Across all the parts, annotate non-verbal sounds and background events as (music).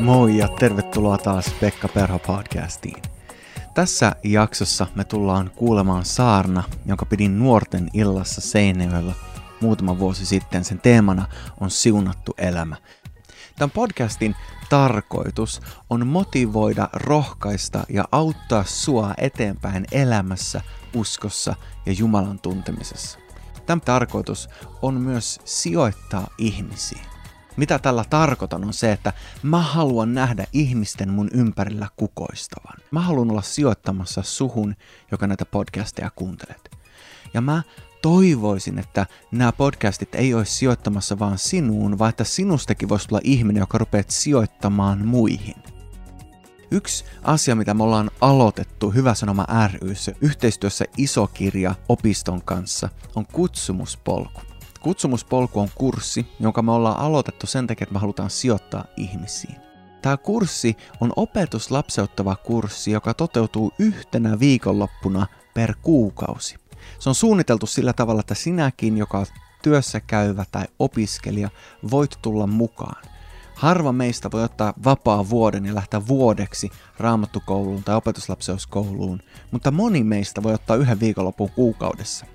Moi ja tervetuloa taas Pekka Perho podcastiin. Tässä jaksossa me tullaan kuulemaan saarna, jonka pidin nuorten illassa Seinäjoella muutama vuosi sitten. Sen teemana on siunattu elämä. Tämän podcastin tarkoitus on motivoida, rohkaista ja auttaa sua eteenpäin elämässä, uskossa ja Jumalan tuntemisessa. Tämän tarkoitus on myös sijoittaa ihmisiin. Mitä tällä tarkoitan on se, että mä haluan nähdä ihmisten mun ympärillä kukoistavan. Mä haluan olla sijoittamassa suhun, joka näitä podcasteja kuuntelet. Ja mä toivoisin, että nämä podcastit ei olisi sijoittamassa vaan sinuun, vaan että sinustakin voisi tulla ihminen, joka rupeat sijoittamaan muihin. Yksi asia, mitä me ollaan aloitettu Hyvä Sanoma ryssä yhteistyössä Isokirja opiston kanssa, on kutsumuspolku. Kutsumuspolku on kurssi, jonka me ollaan aloitettu sen takia, että me halutaan sijoittaa ihmisiin. Tämä kurssi on opetuslapseuttava kurssi, joka toteutuu yhtenä viikonloppuna per kuukausi. Se on suunniteltu sillä tavalla, että sinäkin, joka on työssä käyvä tai opiskelija, voit tulla mukaan. Harva meistä voi ottaa vapaa vuoden ja lähteä vuodeksi raamattukouluun tai opetuslapseuskouluun, mutta moni meistä voi ottaa yhden viikonlopun kuukaudessa.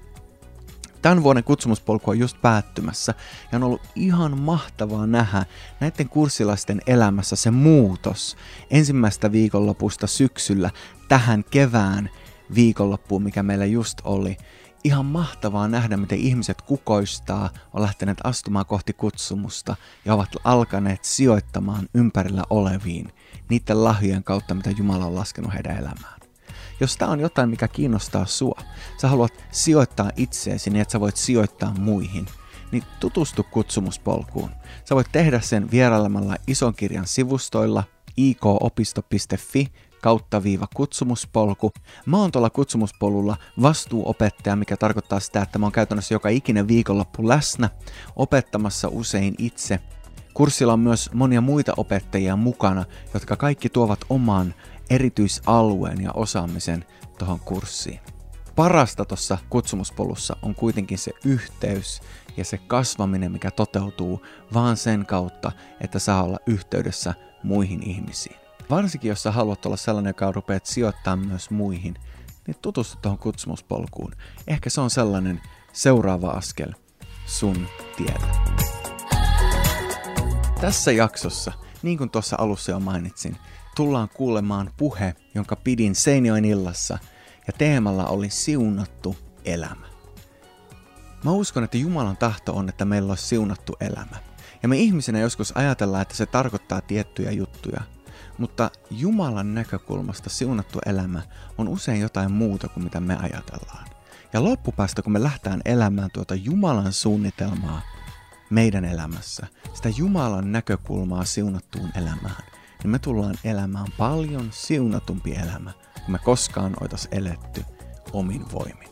Tämän vuoden kutsumuspolku on just päättymässä ja on ollut ihan mahtavaa nähdä näiden kurssilaisten elämässä se muutos ensimmäistä viikonlopusta syksyllä tähän kevään viikonloppuun, mikä meillä just oli. Ihan mahtavaa nähdä, miten ihmiset kukoistaa, on lähteneet astumaan kohti kutsumusta ja ovat alkaneet sijoittamaan ympärillä oleviin niiden lahjojen kautta, mitä Jumala on laskenut heidän elämään. Jos tämä on jotain, mikä kiinnostaa sua, sä haluat sijoittaa itseesi niin, että sä voit sijoittaa muihin, niin tutustu kutsumuspolkuun. Sä voit tehdä sen vierailemalla ison kirjan sivustoilla ikopisto.fi kautta viiva kutsumuspolku. Mä oon tuolla kutsumuspolulla vastuuopettaja, mikä tarkoittaa sitä, että mä oon käytännössä joka ikinen viikonloppu läsnä, opettamassa usein itse. Kurssilla on myös monia muita opettajia mukana, jotka kaikki tuovat oman erityisalueen ja osaamisen tuohon kurssiin. Parasta tuossa kutsumuspolussa on kuitenkin se yhteys ja se kasvaminen, mikä toteutuu vaan sen kautta, että saa olla yhteydessä muihin ihmisiin. Varsinkin jos sä haluat olla sellainen, joka rupeat sijoittaa myös muihin, niin tutustu tuohon kutsumuspolkuun. Ehkä se on sellainen seuraava askel sun tiellä. Tässä jaksossa, niin kuin tuossa alussa jo mainitsin, tullaan kuulemaan puhe, jonka pidin Seinioin illassa, ja teemalla oli siunattu elämä. Mä uskon, että Jumalan tahto on, että meillä olisi siunattu elämä. Ja me ihmisenä joskus ajatellaan, että se tarkoittaa tiettyjä juttuja. Mutta Jumalan näkökulmasta siunattu elämä on usein jotain muuta kuin mitä me ajatellaan. Ja loppupäästä, kun me lähtään elämään tuota Jumalan suunnitelmaa meidän elämässä, sitä Jumalan näkökulmaa siunattuun elämään, niin me tullaan elämään paljon siunatumpi elämä, kun me koskaan oitas eletty omin voimin.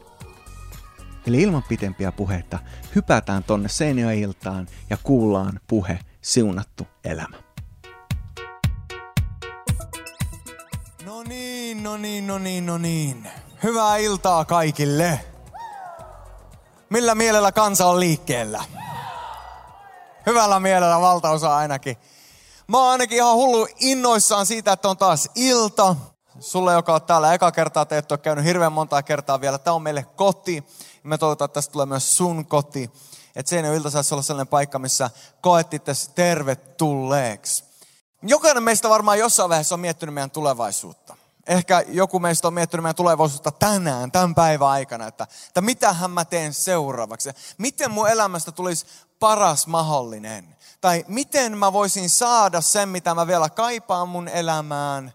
Eli ilman pitempiä puheita hypätään tonne Seinäjoiltaan ja kuullaan puhe Siunattu elämä. No niin, no niin, no niin, no niin. Hyvää iltaa kaikille. Millä mielellä kansa on liikkeellä? Hyvällä mielellä valtaosa ainakin. Mä oon ainakin ihan hullu innoissaan siitä, että on taas ilta. Sulle, joka on täällä eka kertaa, te et ole käynyt hirveän montaa kertaa vielä. Tämä on meille koti. Me toivotaan, että tästä tulee myös sun koti. Että Seinä ilta saisi olla sellainen paikka, missä koet itse tervetulleeksi. Jokainen meistä varmaan jossain vaiheessa on miettinyt meidän tulevaisuutta. Ehkä joku meistä on miettinyt meidän tulevaisuutta tänään, tämän päivän aikana, että, että mitähän mä teen seuraavaksi. Miten mun elämästä tulisi paras mahdollinen. Tai miten mä voisin saada sen, mitä mä vielä kaipaan mun elämään.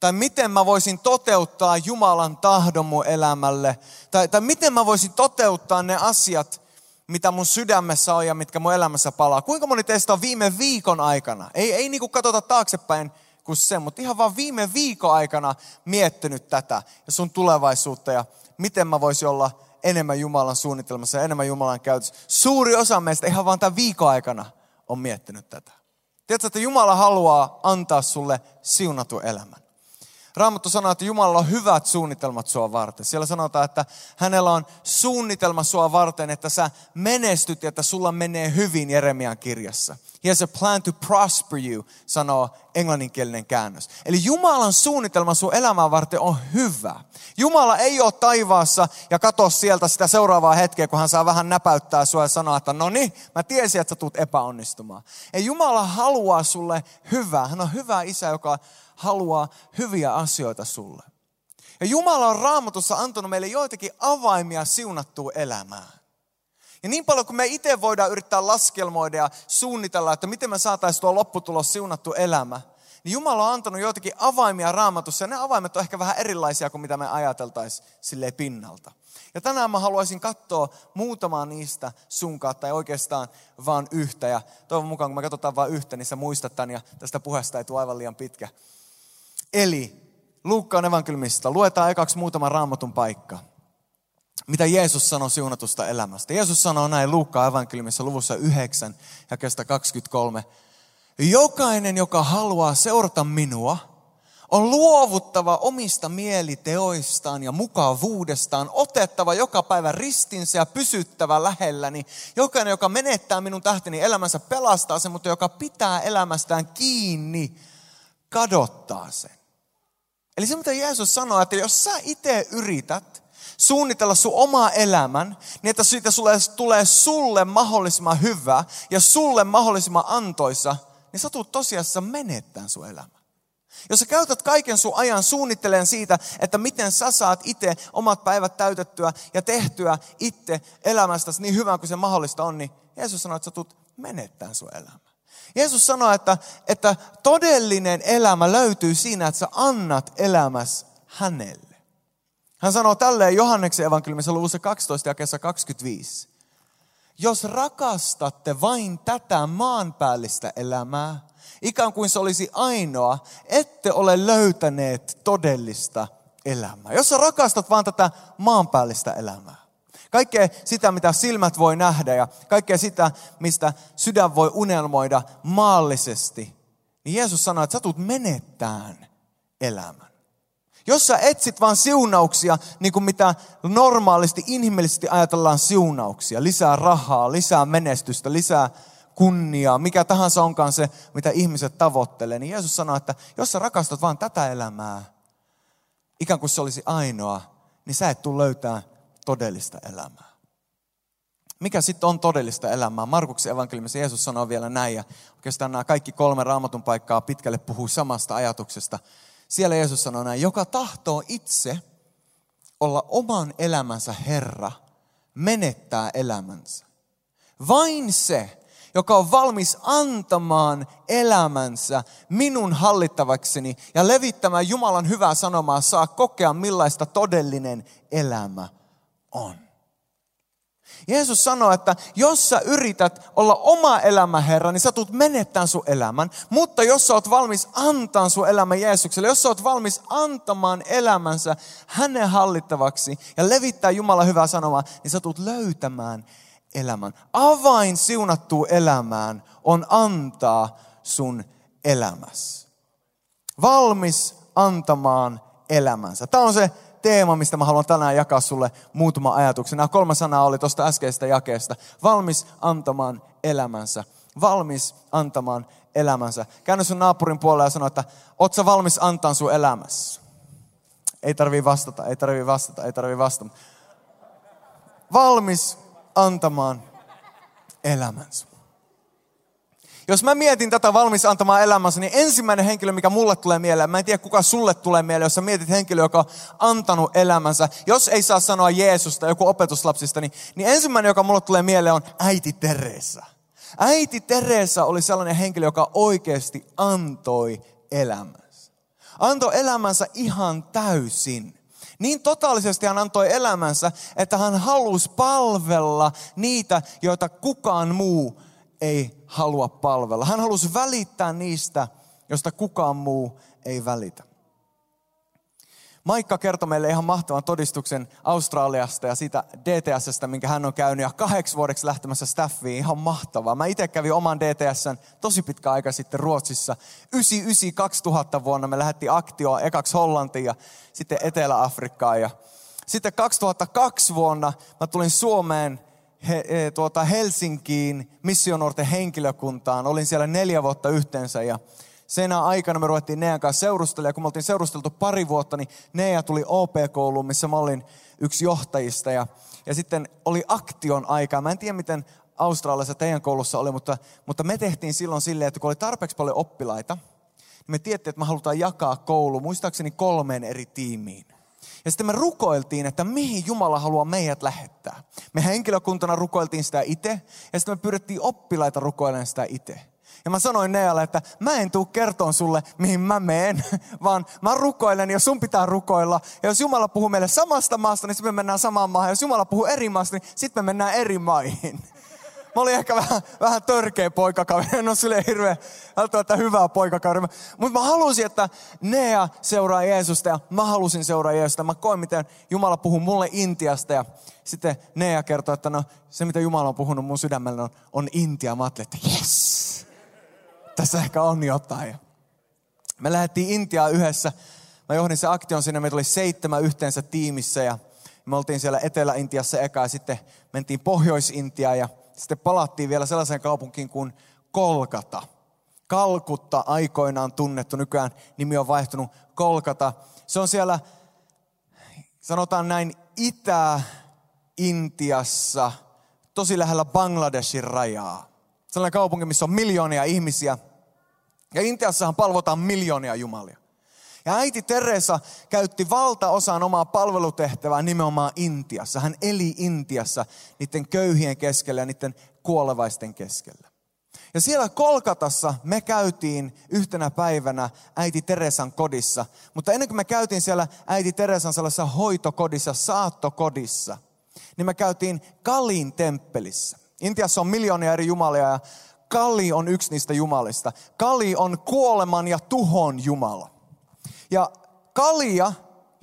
Tai miten mä voisin toteuttaa Jumalan tahdon mun elämälle. Tai, tai miten mä voisin toteuttaa ne asiat, mitä mun sydämessä on ja mitkä mun elämässä palaa. Kuinka moni teistä on viime viikon aikana, ei, ei niin kuin katsota taaksepäin kuin se, mutta ihan vaan viime viikon aikana miettinyt tätä ja sun tulevaisuutta ja miten mä voisin olla enemmän Jumalan suunnitelmassa ja enemmän Jumalan käytössä. Suuri osa meistä ihan vaan tämän viikon aikana on miettinyt tätä. Tiedätkö, että Jumala haluaa antaa sulle siunatu elämän. Raamattu sanoo, että Jumalalla on hyvät suunnitelmat sua varten. Siellä sanotaan, että hänellä on suunnitelma sua varten, että sä menestyt ja että sulla menee hyvin Jeremian kirjassa. He has a plan to prosper you, sanoo englanninkielinen käännös. Eli Jumalan suunnitelma sun elämää varten on hyvä. Jumala ei ole taivaassa ja katso sieltä sitä seuraavaa hetkeä, kun hän saa vähän näpäyttää sua ja sanoa, että no niin, mä tiesin, että sä tulet epäonnistumaan. Ei Jumala haluaa sulle hyvää. Hän on hyvä isä, joka haluaa hyviä asioita sulle. Ja Jumala on raamatussa antanut meille joitakin avaimia siunattua elämään. Ja niin paljon kuin me itse voidaan yrittää laskelmoida ja suunnitella, että miten me saataisiin tuo lopputulos siunattu elämä, niin Jumala on antanut joitakin avaimia raamatussa, ja ne avaimet on ehkä vähän erilaisia kuin mitä me ajateltaisiin sille pinnalta. Ja tänään mä haluaisin katsoa muutamaa niistä sun tai oikeastaan vaan yhtä. Ja toivon mukaan, kun me katsotaan vain yhtä, niin sä muistat tämän, ja tästä puheesta ei tule aivan liian pitkä. Eli Luukkaan evankeliumista luetaan ekaksi muutama raamatun paikka mitä Jeesus sanoi siunatusta elämästä. Jeesus sanoo näin Luukkaan evankeliumissa luvussa 9 ja kestä 23. Jokainen, joka haluaa seurata minua, on luovuttava omista mieliteoistaan ja mukavuudestaan, otettava joka päivä ristinsä ja pysyttävä lähelläni. Jokainen, joka menettää minun tähteni elämänsä, pelastaa sen, mutta joka pitää elämästään kiinni, kadottaa sen. Eli se, mitä Jeesus sanoo, että jos sä itse yrität suunnitella sun oma elämän, niin että siitä sulle, tulee sulle mahdollisimman hyvä ja sulle mahdollisimman antoisa, niin sä tulet tosiasiassa menettämään sun elämä. Jos sä käytät kaiken sun ajan suunnittelemaan siitä, että miten sä saat itse omat päivät täytettyä ja tehtyä itse elämästäsi niin hyvän kuin se mahdollista on, niin Jeesus sanoo, että sä tulet menettämään sun elämä. Jeesus sanoi, että, että todellinen elämä löytyy siinä, että sä annat elämässä hänelle. Hän sanoo tälleen Johanneksen evankeliumissa luvussa 12 ja kesä 25. Jos rakastatte vain tätä maanpäällistä elämää, ikään kuin se olisi ainoa, ette ole löytäneet todellista elämää. Jos sä rakastat vain tätä maanpäällistä elämää, kaikkea sitä, mitä silmät voi nähdä ja kaikkea sitä, mistä sydän voi unelmoida maallisesti, niin Jeesus sanoi, että sä tulet menettään elämän. Jos sä etsit vain siunauksia, niin kuin mitä normaalisti, inhimillisesti ajatellaan siunauksia, lisää rahaa, lisää menestystä, lisää kunniaa, mikä tahansa onkaan se, mitä ihmiset tavoittelee, niin Jeesus sanoo, että jos sä rakastat vain tätä elämää, ikään kuin se olisi ainoa, niin sä et tule löytää todellista elämää. Mikä sitten on todellista elämää? Markuksen evankeliumissa Jeesus sanoo vielä näin, ja oikeastaan nämä kaikki kolme raamatun paikkaa pitkälle puhuu samasta ajatuksesta. Siellä Jeesus sanoo näin, joka tahtoo itse olla oman elämänsä Herra, menettää elämänsä. Vain se, joka on valmis antamaan elämänsä minun hallittavakseni ja levittämään Jumalan hyvää sanomaa, saa kokea millaista todellinen elämä on. Jeesus sanoi, että jos sä yrität olla oma elämä Herra, niin sä tulet menettämään sun elämän. Mutta jos sä oot valmis antaa sun elämän Jeesukselle, jos sä oot valmis antamaan elämänsä hänen hallittavaksi ja levittää Jumalan hyvää sanomaa, niin sä tulet löytämään elämän. Avain siunattuun elämään on antaa sun elämässä. Valmis antamaan elämänsä. Tämä on se teema, mistä mä haluan tänään jakaa sulle muutama ajatuksen. Nämä kolme sanaa oli tuosta äskeisestä jakeesta. Valmis antamaan elämänsä. Valmis antamaan elämänsä. Käänny sun naapurin puolelle ja sano, että oot sä valmis antaa sun elämässä? Ei tarvii vastata, ei tarvii vastata, ei tarvii vastata. Valmis antamaan elämänsä. Jos mä mietin tätä valmis antamaan elämänsä, niin ensimmäinen henkilö, mikä mulle tulee mieleen, mä en tiedä kuka sulle tulee mieleen, jos sä mietit henkilö, joka on antanut elämänsä. Jos ei saa sanoa Jeesusta, joku opetuslapsista, niin, niin ensimmäinen, joka mulle tulee mieleen, on äiti Teresa. Äiti Teresa oli sellainen henkilö, joka oikeasti antoi elämänsä. Antoi elämänsä ihan täysin. Niin totaalisesti hän antoi elämänsä, että hän halusi palvella niitä, joita kukaan muu ei halua palvella. Hän halusi välittää niistä, josta kukaan muu ei välitä. Maikka kertoi meille ihan mahtavan todistuksen Australiasta ja siitä DTSstä, minkä hän on käynyt ja kahdeksi vuodeksi lähtemässä staffiin. Ihan mahtavaa. Mä itse kävin oman DTSn tosi pitkä aika sitten Ruotsissa. 99-2000 vuonna me lähdettiin aktioon ekaksi Hollantiin ja sitten Etelä-Afrikkaan. Ja sitten 2002 vuonna mä tulin Suomeen he, he, tuota Helsinkiin missionuorten henkilökuntaan. Olin siellä neljä vuotta yhteensä ja senä aikana me ruvettiin Nean kanssa seurustella, ja kun me oltiin seurusteltu pari vuotta, niin Nea tuli OP-kouluun, missä mä olin yksi johtajista, ja, ja sitten oli aktion aika. Mä en tiedä, miten Australiassa teidän koulussa oli, mutta, mutta me tehtiin silloin silleen, että kun oli tarpeeksi paljon oppilaita, niin me tiedettiin, että me halutaan jakaa koulu, muistaakseni kolmeen eri tiimiin. Ja sitten me rukoiltiin, että mihin Jumala haluaa meidät lähettää. Me henkilökuntana rukoiltiin sitä itse, ja sitten me pyydettiin oppilaita rukoilemaan sitä itse. Ja mä sanoin Nealle, että mä en tuu kertoon sulle, mihin mä meen, (laughs) vaan mä rukoilen ja sun pitää rukoilla. Ja jos Jumala puhuu meille samasta maasta, niin sitten me mennään samaan maahan. Ja jos Jumala puhuu eri maasta, niin sitten me mennään eri maihin. (laughs) Mä olin ehkä vähän, vähän törkeä poikakaveri. En ole sille hirveän välttämättä hyvää poikakaveri. Mutta mä halusin, että Nea seuraa Jeesusta ja mä halusin seuraa Jeesusta. Mä koin, miten Jumala puhuu mulle Intiasta ja sitten Nea kertoi, että no, se mitä Jumala on puhunut mun sydämellä on, on Intia. Mä ajattelin, että yes, tässä ehkä on jotain. Me lähdettiin Intiaan yhdessä. Mä johdin se aktion sinne, meitä oli seitsemän yhteensä tiimissä ja me oltiin siellä Etelä-Intiassa eka ja sitten mentiin Pohjois-Intiaan ja sitten palattiin vielä sellaiseen kaupunkiin kuin Kolkata. Kalkutta aikoinaan tunnettu, nykyään nimi on vaihtunut Kolkata. Se on siellä, sanotaan näin, Itä-Intiassa, tosi lähellä Bangladeshin rajaa. Sellainen kaupunki, missä on miljoonia ihmisiä. Ja Intiassahan palvotaan miljoonia jumalia. Ja äiti Teresa käytti valtaosan omaa palvelutehtävää nimenomaan Intiassa. Hän eli Intiassa niiden köyhien keskellä ja niiden kuolevaisten keskellä. Ja siellä Kolkatassa me käytiin yhtenä päivänä äiti Teresan kodissa. Mutta ennen kuin me käytiin siellä äiti Teresan sellaisessa hoitokodissa, saattokodissa, niin me käytiin Kalin temppelissä. Intiassa on miljoonia eri jumalia ja Kali on yksi niistä jumalista. Kali on kuoleman ja tuhon jumala. Ja kalia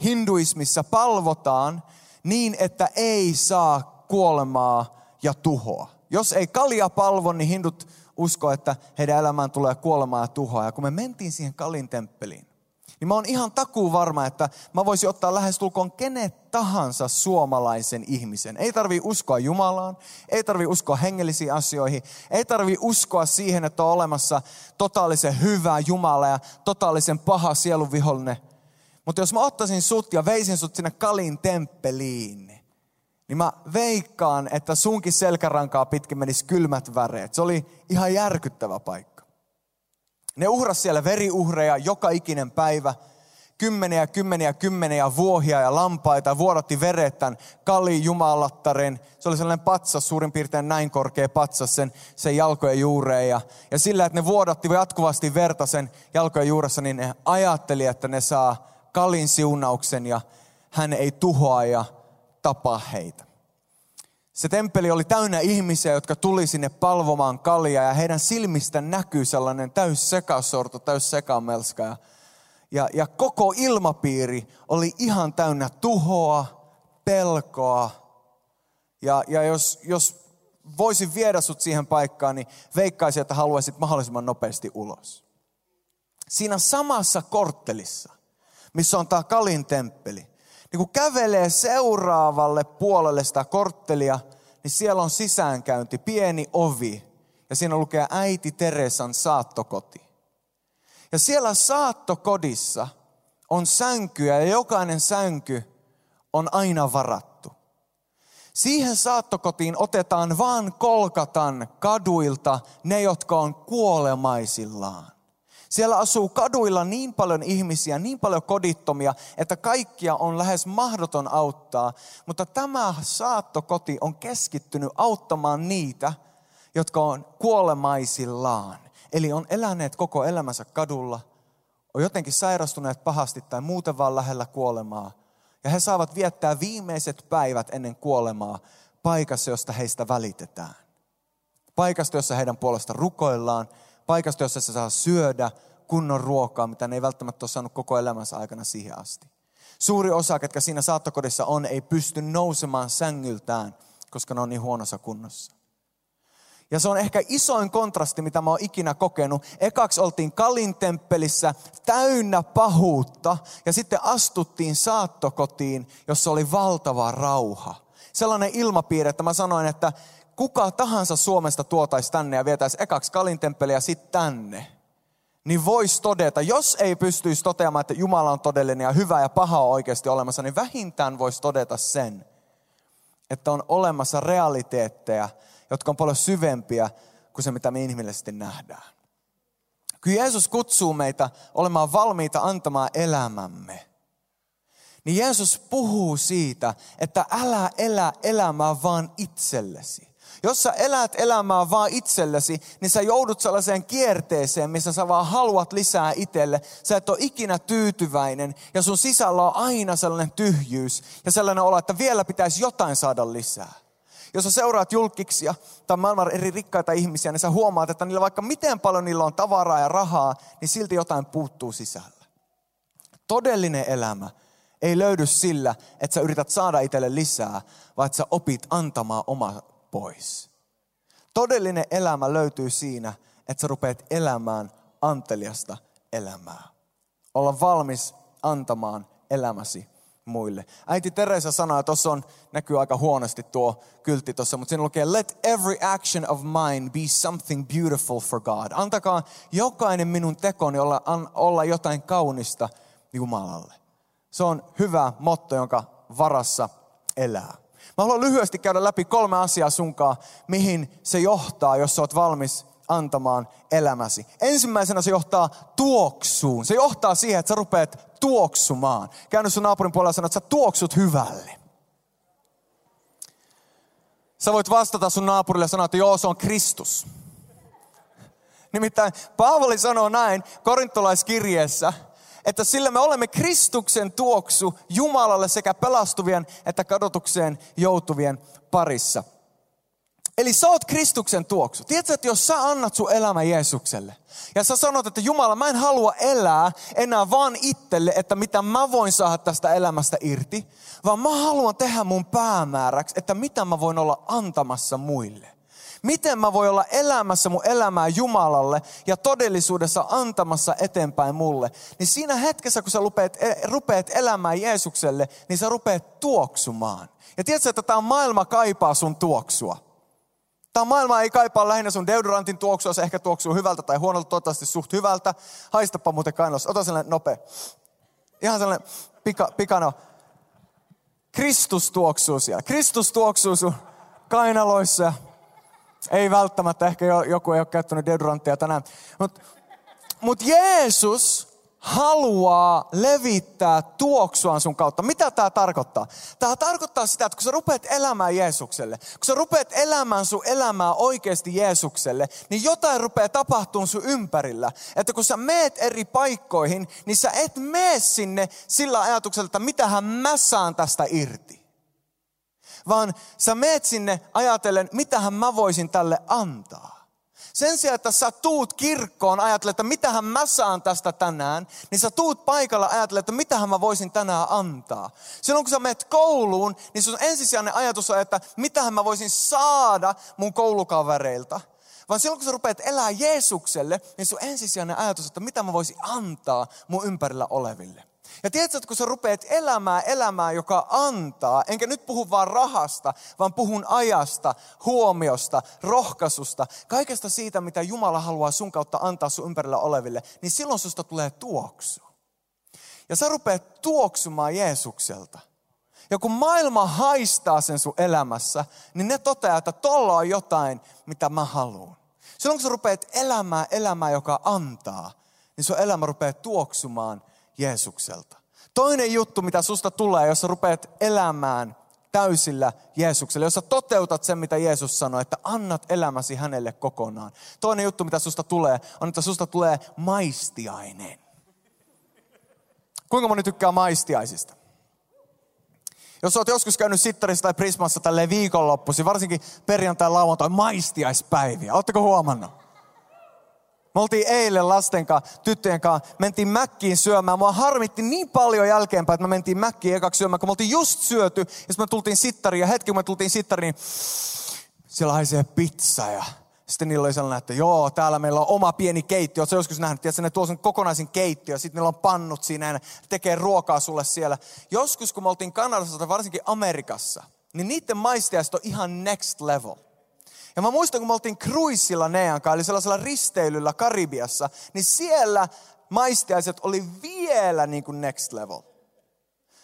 hinduismissa palvotaan niin, että ei saa kuolemaa ja tuhoa. Jos ei kalia palvo, niin hindut usko, että heidän elämään tulee kuolemaa ja tuhoa. Ja kun me mentiin siihen Kalin temppeliin, niin mä oon ihan takuu varma, että mä voisin ottaa lähestulkoon kenet tahansa suomalaisen ihmisen. Ei tarvi uskoa Jumalaan, ei tarvi uskoa hengellisiin asioihin, ei tarvi uskoa siihen, että on olemassa totaalisen hyvä Jumala ja totaalisen paha sielun vihollinen. Mutta jos mä ottaisin sut ja veisin sut sinne Kalin temppeliin, niin mä veikkaan, että sunkin selkärankaa pitkin menisi kylmät väreet. Se oli ihan järkyttävä paikka. Ne uhras siellä veriuhreja joka ikinen päivä. Kymmeniä, kymmeniä, kymmeniä vuohia ja lampaita. Vuodatti veret tämän kalliin jumalattaren. Se oli sellainen patsas, suurin piirtein näin korkea patsas sen, sen jalkojen juureen. Ja, ja sillä, että ne vuodatti jatkuvasti verta sen jalkojen juuressa, niin ne ajatteli, että ne saa kalin siunauksen ja hän ei tuhoa ja tapa heitä. Se temppeli oli täynnä ihmisiä, jotka tuli sinne palvomaan kaljaa ja heidän silmistä näkyy sellainen täys sekasorto, täys sekamelska. Ja, ja, ja koko ilmapiiri oli ihan täynnä tuhoa, pelkoa. Ja, ja jos, jos voisin viedä sut siihen paikkaan, niin veikkaisin, että haluaisit mahdollisimman nopeasti ulos. Siinä samassa korttelissa, missä on tämä Kalin temppeli, niin kun kävelee seuraavalle puolelle sitä korttelia, niin siellä on sisäänkäynti, pieni ovi. Ja siinä lukee äiti Teresan saattokoti. Ja siellä saattokodissa on sänkyjä ja jokainen sänky on aina varattu. Siihen saattokotiin otetaan vaan kolkatan kaduilta ne, jotka on kuolemaisillaan. Siellä asuu kaduilla niin paljon ihmisiä, niin paljon kodittomia, että kaikkia on lähes mahdoton auttaa. Mutta tämä saattokoti on keskittynyt auttamaan niitä, jotka on kuolemaisillaan. Eli on eläneet koko elämänsä kadulla, on jotenkin sairastuneet pahasti tai muuten vaan lähellä kuolemaa. Ja he saavat viettää viimeiset päivät ennen kuolemaa paikassa, josta heistä välitetään. Paikasta, jossa heidän puolesta rukoillaan paikasta, jossa se saa syödä kunnon ruokaa, mitä ne ei välttämättä ole saanut koko elämänsä aikana siihen asti. Suuri osa, ketkä siinä saattokodissa on, ei pysty nousemaan sängyltään, koska ne on niin huonossa kunnossa. Ja se on ehkä isoin kontrasti, mitä mä oon ikinä kokenut. Ekaksi oltiin Kalin temppelissä täynnä pahuutta ja sitten astuttiin saattokotiin, jossa oli valtava rauha. Sellainen ilmapiiri, että mä sanoin, että kuka tahansa Suomesta tuotaisi tänne ja vietäisi ekaksi Kalin temppeliä ja sitten tänne. Niin voisi todeta, jos ei pystyisi toteamaan, että Jumala on todellinen ja hyvä ja paha on oikeasti olemassa, niin vähintään voisi todeta sen, että on olemassa realiteetteja, jotka on paljon syvempiä kuin se, mitä me inhimillisesti nähdään. Kun Jeesus kutsuu meitä olemaan valmiita antamaan elämämme, niin Jeesus puhuu siitä, että älä elä elämää vaan itsellesi. Jos sä elät elämää vaan itsellesi, niin sä joudut sellaiseen kierteeseen, missä sä vaan haluat lisää itselle. Sä et ole ikinä tyytyväinen ja sun sisällä on aina sellainen tyhjyys ja sellainen olo, että vielä pitäisi jotain saada lisää. Jos sä seuraat julkiksia tai maailman eri rikkaita ihmisiä, niin sä huomaat, että niillä vaikka miten paljon niillä on tavaraa ja rahaa, niin silti jotain puuttuu sisällä. Todellinen elämä ei löydy sillä, että sä yrität saada itselle lisää, vaan että sä opit antamaan oma pois. Todellinen elämä löytyy siinä, että sä rupeat elämään anteliasta elämää. Olla valmis antamaan elämäsi muille. Äiti Teresa sanoi, tuossa on, näkyy aika huonosti tuo kyltti tuossa, mutta siinä lukee, let every action of mine be something beautiful for God. Antakaa jokainen minun tekoni olla, an, olla jotain kaunista Jumalalle. Se on hyvä motto, jonka varassa elää. Mä haluan lyhyesti käydä läpi kolme asiaa sunkaan, mihin se johtaa, jos sä oot valmis antamaan elämäsi. Ensimmäisenä se johtaa tuoksuun. Se johtaa siihen, että sä rupeat tuoksumaan. Käänny sun naapurin puolella ja että sä tuoksut hyvälle. Sä voit vastata sun naapurille ja sanoa, että joo, se on Kristus. Nimittäin Paavali sanoo näin korintolaiskirjeessä, että sillä me olemme Kristuksen tuoksu Jumalalle sekä pelastuvien että kadotukseen joutuvien parissa. Eli sä oot Kristuksen tuoksu. Tiedätkö, että jos sä annat sun elämä Jeesukselle ja sä sanot, että Jumala, mä en halua elää enää vaan itselle, että mitä mä voin saada tästä elämästä irti, vaan mä haluan tehdä mun päämääräksi, että mitä mä voin olla antamassa muille. Miten mä voin olla elämässä mun elämää Jumalalle ja todellisuudessa antamassa eteenpäin mulle. Niin siinä hetkessä, kun sä rupeat, e, rupeat elämään Jeesukselle, niin sä rupeat tuoksumaan. Ja tiedätkö, että tämä maailma kaipaa sun tuoksua. Tämä maailma ei kaipaa lähinnä sun deodorantin tuoksua, se ehkä tuoksuu hyvältä tai huonolta, toivottavasti suht hyvältä. Haistapa muuten kainalossa, ota sellainen nopea. Ihan sellainen pika, pikano. Kristus tuoksuu siellä. Kristus tuoksuu sun kainaloissa. Ei välttämättä, ehkä joku ei ole käyttänyt deodoranttia tänään. Mutta mut Jeesus haluaa levittää tuoksuaan sun kautta. Mitä tämä tarkoittaa? Tämä tarkoittaa sitä, että kun sä rupeat elämään Jeesukselle, kun sä rupeat elämään sun elämää oikeasti Jeesukselle, niin jotain rupeaa tapahtumaan sun ympärillä. Että kun sä meet eri paikkoihin, niin sä et mene sinne sillä ajatuksella, että mitähän mä saan tästä irti. Vaan sä meet sinne ajatellen, mitähän mä voisin tälle antaa. Sen sijaan, että sä tuut kirkkoon ajatellen, että mitähän mä saan tästä tänään, niin sä tuut paikalla ajatellen, että mitähän mä voisin tänään antaa. Silloin kun sä menet kouluun, niin sun ensisijainen ajatus on, että mitähän mä voisin saada mun koulukavereilta. Vaan silloin kun sä rupeat elää Jeesukselle, niin sun ensisijainen ajatus on, että mitä mä voisin antaa mun ympärillä oleville. Ja tiedätkö, että kun sä rupeat elämään elämää, joka antaa, enkä nyt puhu vaan rahasta, vaan puhun ajasta, huomiosta, rohkaisusta, kaikesta siitä, mitä Jumala haluaa sun kautta antaa sun ympärillä oleville, niin silloin susta tulee tuoksu. Ja sä rupeat tuoksumaan Jeesukselta. Ja kun maailma haistaa sen sun elämässä, niin ne toteaa, että tolla on jotain, mitä mä haluan. Silloin kun sä rupeat elämään elämää, joka antaa, niin sun elämä rupeaa tuoksumaan Jeesukselta. Toinen juttu, mitä susta tulee, jos sä rupeat elämään täysillä Jeesukselle, jos sä toteutat sen, mitä Jeesus sanoi, että annat elämäsi hänelle kokonaan. Toinen juttu, mitä susta tulee, on, että susta tulee maistiainen. Kuinka moni tykkää maistiaisista? Jos olet joskus käynyt Sittarissa tai Prismassa tälle viikonloppuisin, varsinkin perjantai, lauantai, maistiaispäiviä. Oletteko huomannut? Me oltiin eilen lasten kanssa, tyttöjen kanssa, mentiin mäkkiin syömään. Mua harmitti niin paljon jälkeenpäin, että me mentiin mäkkiin ekaksi syömään, kun me oltiin just syöty. Ja me tultiin sittariin ja hetki kun me tultiin sittariin, niin siellä haisee pizza ja sitten niillä oli sellainen, että joo, täällä meillä on oma pieni keittiö. Oletko joskus nähnyt, että ne tuo sen kokonaisen keittiö. Sitten meillä on pannut siinä ja tekee ruokaa sulle siellä. Joskus, kun me oltiin Kanadassa tai varsinkin Amerikassa, niin niiden maistiaiset on ihan next level. Ja mä muistan, kun me oltiin kruisilla Neankaan, eli sellaisella risteilyllä Karibiassa, niin siellä maistiaiset oli vielä niin kuin next level.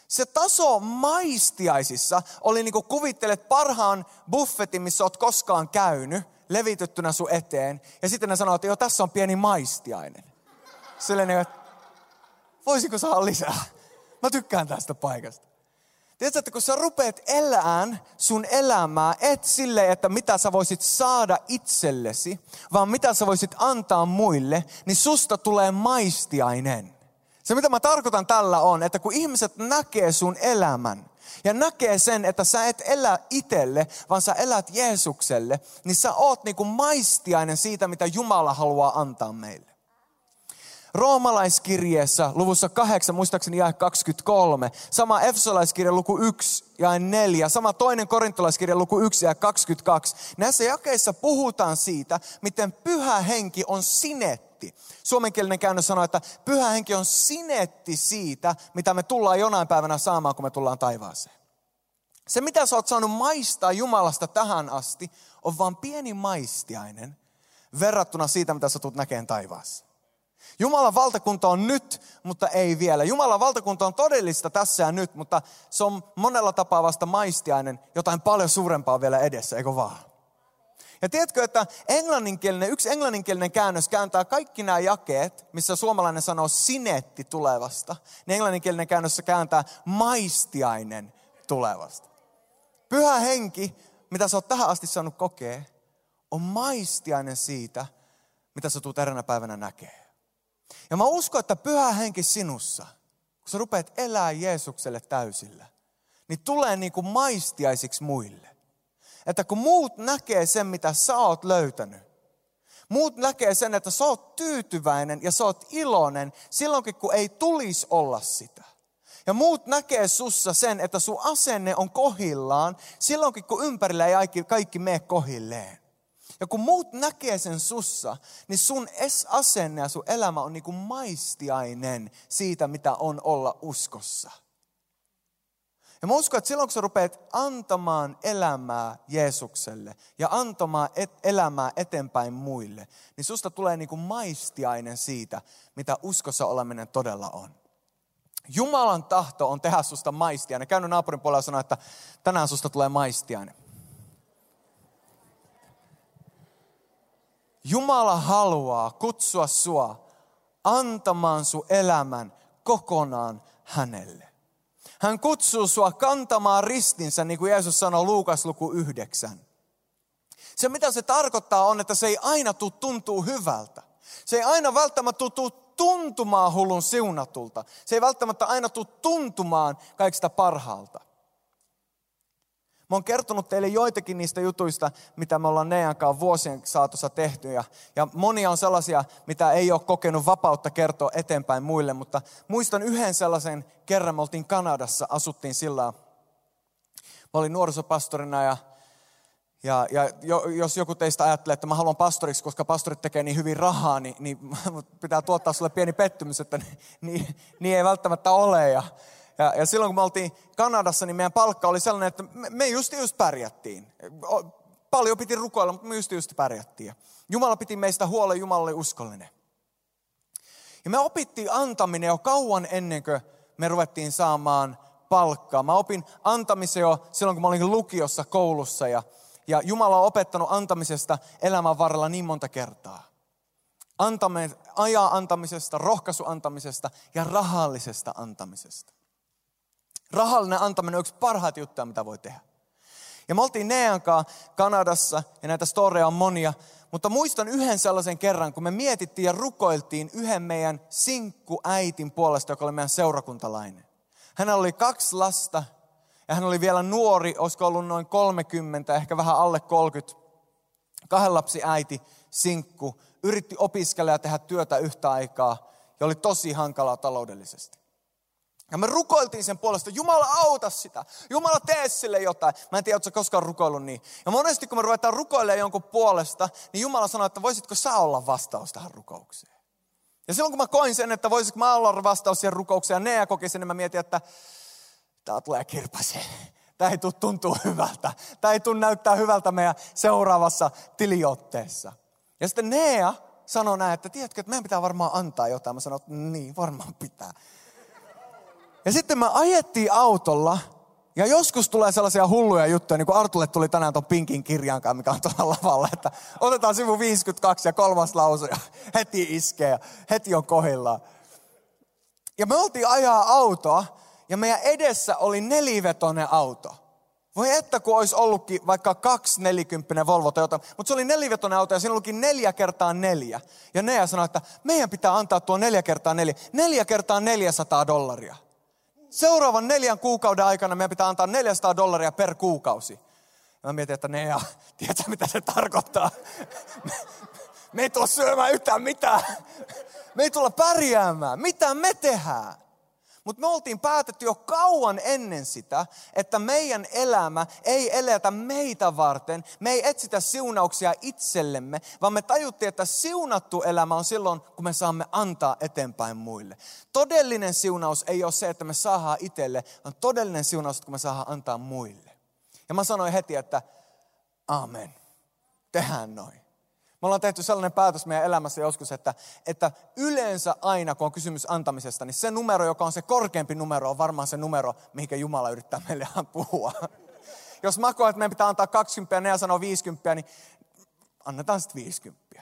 Se taso maistiaisissa oli niin kuin kuvittelet parhaan buffetin, missä oot koskaan käynyt, levityttynä sun eteen. Ja sitten ne sanoo, että joo, tässä on pieni maistiainen. Sellainen, että voisiko saada lisää? Mä tykkään tästä paikasta. Tiedätkö, että kun sä rupeat elämään sun elämää, et sille, että mitä sä voisit saada itsellesi, vaan mitä sä voisit antaa muille, niin susta tulee maistiainen. Se mitä mä tarkoitan tällä on, että kun ihmiset näkee sun elämän ja näkee sen, että sä et elä itselle, vaan sä elät Jeesukselle, niin sä oot niinku maistiainen siitä, mitä Jumala haluaa antaa meille. Roomalaiskirjeessä luvussa 8, muistaakseni jae 23, sama Efsolaiskirja luku 1 ja 4, sama toinen korintolaiskirja luku 1 ja 22. Näissä jakeissa puhutaan siitä, miten pyhä henki on sinetti. Suomenkielinen käännös sanoo, että pyhä henki on sinetti siitä, mitä me tullaan jonain päivänä saamaan, kun me tullaan taivaaseen. Se, mitä sä oot saanut maistaa Jumalasta tähän asti, on vain pieni maistiainen verrattuna siitä, mitä sä tulet näkeen taivaassa. Jumalan valtakunta on nyt, mutta ei vielä. Jumalan valtakunta on todellista tässä ja nyt, mutta se on monella tapaa vasta maistiainen, jotain paljon suurempaa vielä edessä, eikö vaan? Ja tiedätkö, että englanninkielinen, yksi englanninkielinen käännös kääntää kaikki nämä jakeet, missä suomalainen sanoo sinetti tulevasta, niin englanninkielinen käännös kääntää maistiainen tulevasta. Pyhä henki, mitä sä oot tähän asti saanut kokea, on maistiainen siitä, mitä sä tulet eräänä päivänä näkee. Ja mä uskon, että pyhä henki sinussa, kun sä rupeat elää Jeesukselle täysillä, niin tulee niin kuin maistiaisiksi muille. Että kun muut näkee sen, mitä sä oot löytänyt, muut näkee sen, että sä oot tyytyväinen ja sä oot iloinen silloinkin, kun ei tulisi olla sitä. Ja muut näkee sussa sen, että sun asenne on kohillaan silloinkin, kun ympärillä ei kaikki mene kohilleen. Ja kun muut näkee sen sussa, niin sun asenne ja sun elämä on niin kuin maistiainen siitä, mitä on olla uskossa. Ja mä uskon, että silloin kun sä rupeat antamaan elämää Jeesukselle ja antamaan et, elämää eteenpäin muille, niin susta tulee niin kuin maistiainen siitä, mitä uskossa oleminen todella on. Jumalan tahto on tehdä susta maistiainen. Käynyt naapurin puolella ja sanoa, että tänään susta tulee maistiainen. Jumala haluaa kutsua sua antamaan sun elämän kokonaan hänelle. Hän kutsuu sua kantamaan ristinsä, niin kuin Jeesus sanoi Luukas luku yhdeksän. Se mitä se tarkoittaa on, että se ei aina tule tuntuu hyvältä. Se ei aina välttämättä tule tuntumaan hullun siunatulta. Se ei välttämättä aina tule tuntumaan kaikista parhaalta. Mä oon kertonut teille joitakin niistä jutuista, mitä me ollaan Neankaan vuosien saatossa tehty. Ja, ja monia on sellaisia, mitä ei ole kokenut vapautta kertoa eteenpäin muille. Mutta muistan yhden sellaisen kerran, me oltiin Kanadassa, asuttiin sillä Mä olin nuorisopastorina ja, ja, ja jos joku teistä ajattelee, että mä haluan pastoriksi, koska pastorit tekee niin hyvin rahaa, niin, niin (laughs) pitää tuottaa sulle pieni pettymys, että (laughs) niin, niin ei välttämättä ole. Ja, ja, ja silloin kun me oltiin Kanadassa, niin meidän palkka oli sellainen, että me, me just just pärjättiin. Paljon piti rukoilla, mutta me just just pärjättiin. Jumala piti meistä huolen, Jumala oli uskollinen. Ja me opittiin antaminen jo kauan ennen kuin me ruvettiin saamaan palkkaa. Mä opin antamisen jo silloin, kun mä olin lukiossa koulussa. Ja, ja Jumala on opettanut antamisesta elämän varrella niin monta kertaa. Antame, ajaa antamisesta, rohkaisu antamisesta ja rahallisesta antamisesta. Rahallinen antaminen on yksi parhaita juttuja, mitä voi tehdä. Ja me oltiin Neankaan Kanadassa, ja näitä storeja on monia, mutta muistan yhden sellaisen kerran, kun me mietittiin ja rukoiltiin yhden meidän sinkkuäitin puolesta, joka oli meidän seurakuntalainen. Hänellä oli kaksi lasta, ja hän oli vielä nuori, olisiko ollut noin 30, ehkä vähän alle 30. Kahden lapsi äiti, sinkku, yritti opiskella ja tehdä työtä yhtä aikaa ja oli tosi hankalaa taloudellisesti. Ja me rukoiltiin sen puolesta, Jumala auta sitä, Jumala tee sille jotain. Mä en tiedä, ootko koskaan rukoillut niin. Ja monesti kun me ruvetaan rukoilemaan jonkun puolesta, niin Jumala sanoo, että voisitko sä olla vastaus tähän rukoukseen. Ja silloin kun mä koin sen, että voisiko mä olla vastaus siihen rukoukseen, ja Nea koki sen, niin mä mietin, että tää tulee kirpaseen. Tämä ei tule tuntua hyvältä. Tämä ei tule näyttää hyvältä meidän seuraavassa tiliotteessa. Ja sitten Nea sanoi näin, että tiedätkö, että meidän pitää varmaan antaa jotain. Mä sanoin, että niin, varmaan pitää. Ja sitten me ajettiin autolla, ja joskus tulee sellaisia hulluja juttuja, niin kuin Artulle tuli tänään tuon Pinkin kirjan kanssa, mikä on tuolla lavalla, että otetaan sivu 52 ja kolmas lause ja heti iskee ja heti on kohillaan. Ja me oltiin ajaa autoa, ja meidän edessä oli nelivetoinen auto. Voi että kun olisi ollutkin vaikka kaksi nelikymppinen Volvo Toyota, mutta se oli nelivetoinen auto ja siinä olikin neljä kertaa neljä. Ja Nea sanoi, että meidän pitää antaa tuo neljä kertaa neljä. Neljä kertaa 400 dollaria. Seuraavan neljän kuukauden aikana meidän pitää antaa 400 dollaria per kuukausi. Ja mä mietin, että Nea, (laughs) tiedätkö mitä se tarkoittaa? Me, (laughs) me ei tule syömään yhtään mitään. (laughs) Me ei tulla pärjäämään. Mitä me tehdään? Mutta me oltiin päätetty jo kauan ennen sitä, että meidän elämä ei eletä meitä varten. Me ei etsitä siunauksia itsellemme, vaan me tajuttiin, että siunattu elämä on silloin, kun me saamme antaa eteenpäin muille. Todellinen siunaus ei ole se, että me saadaan itselle, vaan todellinen siunaus, kun me saadaan antaa muille. Ja mä sanoin heti, että amen, tehdään noin. Me ollaan tehty sellainen päätös meidän elämässä joskus, että, että yleensä aina kun on kysymys antamisesta, niin se numero, joka on se korkeampi numero, on varmaan se numero, mihinkä Jumala yrittää meille (laughs) puhua. Jos mä koen, että meidän pitää antaa 20 ja ne sanoo 50, niin annetaan sitten 50.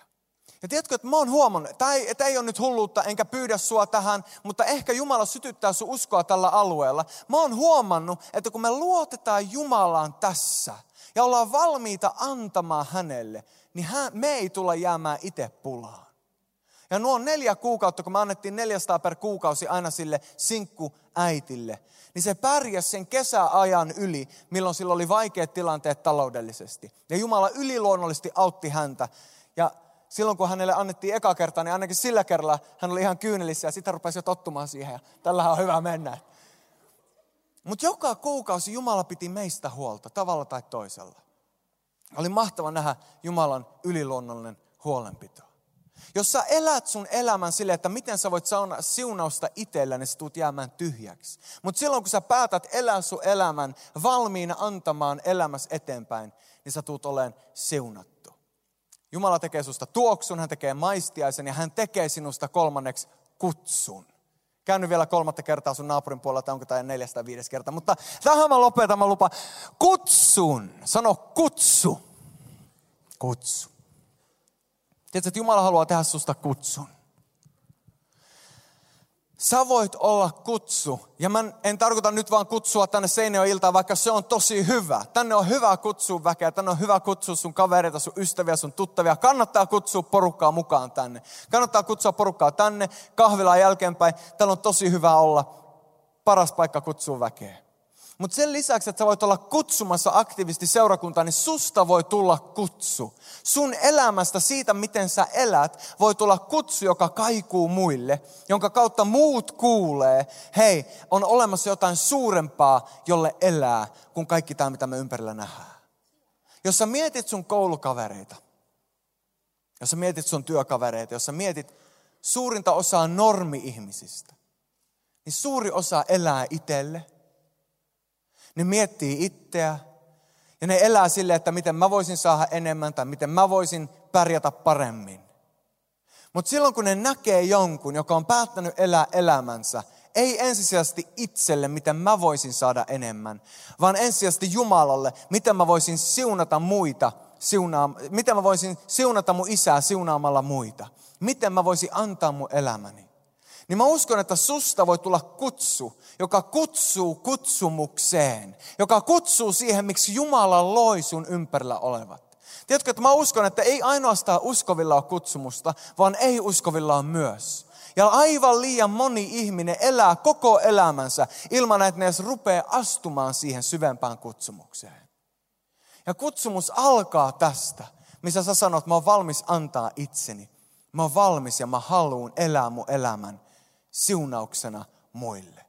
Ja tiedätkö, että mä oon huomannut, tämä ei, tämä ei ole nyt hulluutta, enkä pyydä sua tähän, mutta ehkä Jumala sytyttää sun uskoa tällä alueella. Mä oon huomannut, että kun me luotetaan Jumalaan tässä ja ollaan valmiita antamaan hänelle, niin hän, me ei tulla jäämään itse pulaan. Ja nuo neljä kuukautta, kun me annettiin 400 per kuukausi aina sille sinkku äitille, niin se pärjäsi sen kesäajan yli, milloin sillä oli vaikeat tilanteet taloudellisesti. Ja Jumala yliluonnollisesti autti häntä. Ja silloin kun hänelle annettiin eka kerta, niin ainakin sillä kerralla hän oli ihan kyynelissä ja sitä rupesi jo tottumaan siihen. Ja tällähän on hyvä mennä. Mutta joka kuukausi Jumala piti meistä huolta, tavalla tai toisella. Oli mahtava nähdä Jumalan yliluonnollinen huolenpito. Jos sä elät sun elämän sille, että miten sä voit saada siunausta itsellä, niin sä tulet jäämään tyhjäksi. Mutta silloin kun sä päätät elää sun elämän valmiina antamaan elämässä eteenpäin, niin sä tulet olemaan siunattu. Jumala tekee susta tuoksun, hän tekee maistiaisen ja hän tekee sinusta kolmanneksi kutsun. Käynyt vielä kolmatta kertaa sun naapurin puolella, tai onko tämä neljäs tai viides kerta. Mutta tähän mä lopetan, mä lupa. Kutsun. Sano kutsu. Kutsu. Tiedätkö, että Jumala haluaa tehdä susta kutsun. Sä voit olla kutsu. Ja mä en tarkoita nyt vaan kutsua tänne Seinäjoen iltaan, vaikka se on tosi hyvä. Tänne on hyvä kutsua väkeä, tänne on hyvä kutsua sun kavereita, sun ystäviä, sun tuttavia. Kannattaa kutsua porukkaa mukaan tänne. Kannattaa kutsua porukkaa tänne kahvilaan jälkeenpäin. Täällä on tosi hyvä olla. Paras paikka kutsua väkeä. Mutta sen lisäksi, että sä voit olla kutsumassa aktiivisesti seurakuntaa, niin susta voi tulla kutsu. Sun elämästä, siitä miten sä elät, voi tulla kutsu, joka kaikuu muille, jonka kautta muut kuulee, hei, on olemassa jotain suurempaa, jolle elää, kuin kaikki tämä, mitä me ympärillä nähdään. Jos sä mietit sun koulukavereita, jos sä mietit sun työkavereita, jos sä mietit suurinta osaa normi-ihmisistä, niin suuri osa elää itselle – ne miettii itseä ja ne elää sille, että miten mä voisin saada enemmän tai miten mä voisin pärjätä paremmin. Mutta silloin kun ne näkee jonkun, joka on päättänyt elää elämänsä, ei ensisijaisesti itselle, miten mä voisin saada enemmän, vaan ensisijaisesti Jumalalle, miten mä voisin siunata muita, siunaa, miten mä voisin siunata mun isää siunaamalla muita. Miten mä voisin antaa mun elämäni. Niin mä uskon, että susta voi tulla kutsu, joka kutsuu kutsumukseen. Joka kutsuu siihen, miksi Jumala loi sun ympärillä olevat. Tiedätkö, että mä uskon, että ei ainoastaan uskovilla ole kutsumusta, vaan ei-uskovilla on myös. Ja aivan liian moni ihminen elää koko elämänsä ilman, että ne edes rupeaa astumaan siihen syvempään kutsumukseen. Ja kutsumus alkaa tästä, missä sä sanot, että mä oon valmis antaa itseni Mä oon valmis ja mä haluan elää mun elämän siunauksena muille.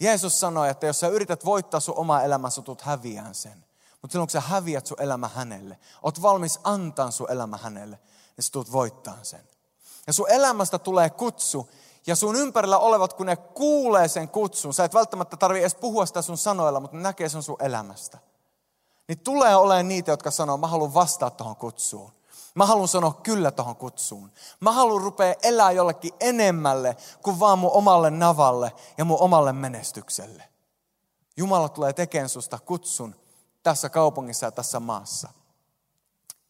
Jeesus sanoi, että jos sä yrität voittaa sun oma elämä, sä tulet häviään sen. Mutta silloin kun sä häviät sun elämä hänelle, oot valmis antaa sun elämä hänelle, niin sä tulet voittaa sen. Ja sun elämästä tulee kutsu, ja sun ympärillä olevat, kun ne kuulee sen kutsun, sä et välttämättä tarvi edes puhua sitä sun sanoilla, mutta ne näkee sen sun elämästä. Niin tulee olemaan niitä, jotka sanoo, mä haluan vastata tuohon kutsuun. Mä haluan sanoa kyllä tuohon kutsuun. Mä haluan rupea elää jollekin enemmälle kuin vaan mun omalle navalle ja mun omalle menestykselle. Jumala tulee tekemään susta kutsun tässä kaupungissa ja tässä maassa,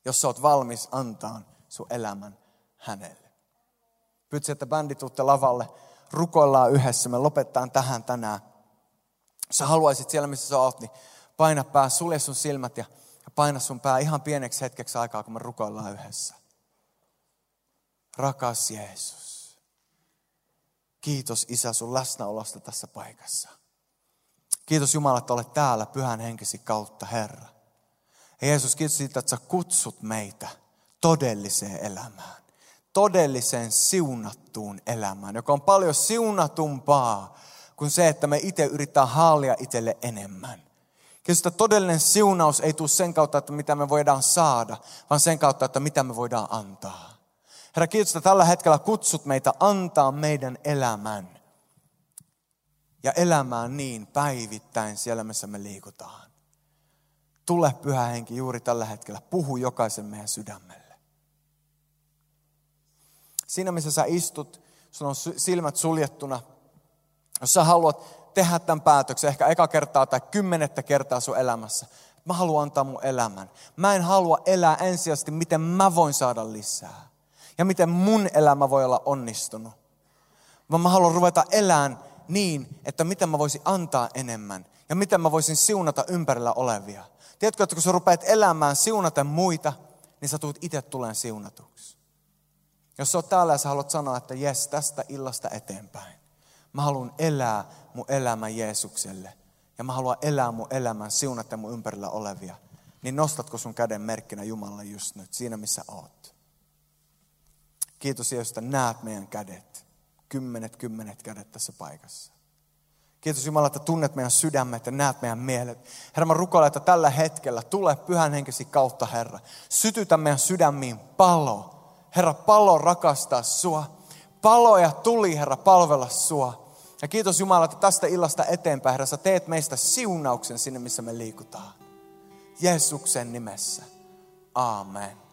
jos sä oot valmis antaa sun elämän hänelle. Pyytäisin, että bändit tuutte lavalle, rukoillaan yhdessä, me lopetetaan tähän tänään. Sä haluaisit siellä, missä sä oot, niin paina pää, sulje sun silmät ja paina sun pää ihan pieneksi hetkeksi aikaa, kun me rukoillaan yhdessä. Rakas Jeesus, kiitos Isä sun läsnäolosta tässä paikassa. Kiitos Jumala, että olet täällä pyhän henkesi kautta, Herra. Ja Jeesus, kiitos siitä, että sä kutsut meitä todelliseen elämään. Todelliseen siunattuun elämään, joka on paljon siunatumpaa kuin se, että me itse yritetään haalia itselle enemmän. Että todellinen siunaus ei tule sen kautta, että mitä me voidaan saada, vaan sen kautta, että mitä me voidaan antaa. Herra, kiitos, että tällä hetkellä kutsut meitä antaa meidän elämän. Ja elämään niin päivittäin siellä, missä me liikutaan. Tule, Pyhä Henki, juuri tällä hetkellä. Puhu jokaisen meidän sydämelle. Siinä, missä sä istut, sun on silmät suljettuna. Jos sä haluat tehdä tämän päätöksen ehkä eka kertaa tai kymmenettä kertaa sun elämässä. Mä haluan antaa mun elämän. Mä en halua elää ensisijaisesti, miten mä voin saada lisää. Ja miten mun elämä voi olla onnistunut. Vaan mä haluan ruveta elämään niin, että miten mä voisin antaa enemmän. Ja miten mä voisin siunata ympärillä olevia. Tiedätkö, että kun sä rupeat elämään siunaten muita, niin sä tulet itse tuleen siunatuksi. Jos sä oot täällä ja sä haluat sanoa, että jes, tästä illasta eteenpäin. Mä haluan elää mun elämän Jeesukselle. Ja mä haluan elää mun elämän siunata mun ympärillä olevia. Niin nostatko sun käden merkkinä Jumalalle just nyt, siinä missä oot. Kiitos Jeesus, että näet meidän kädet. Kymmenet, kymmenet kädet tässä paikassa. Kiitos Jumala, että tunnet meidän sydämet ja näet meidän mielet. Herra, mä rukoilen, että tällä hetkellä tule pyhän henkesi kautta, Herra. Sytytä meidän sydämiin palo. Herra, palo rakastaa sua. Palo ja tuli, Herra, palvella sua. Ja kiitos Jumala, että tästä illasta eteenpäin, Herra, sä teet meistä siunauksen sinne, missä me liikutaan. Jeesuksen nimessä. Amen.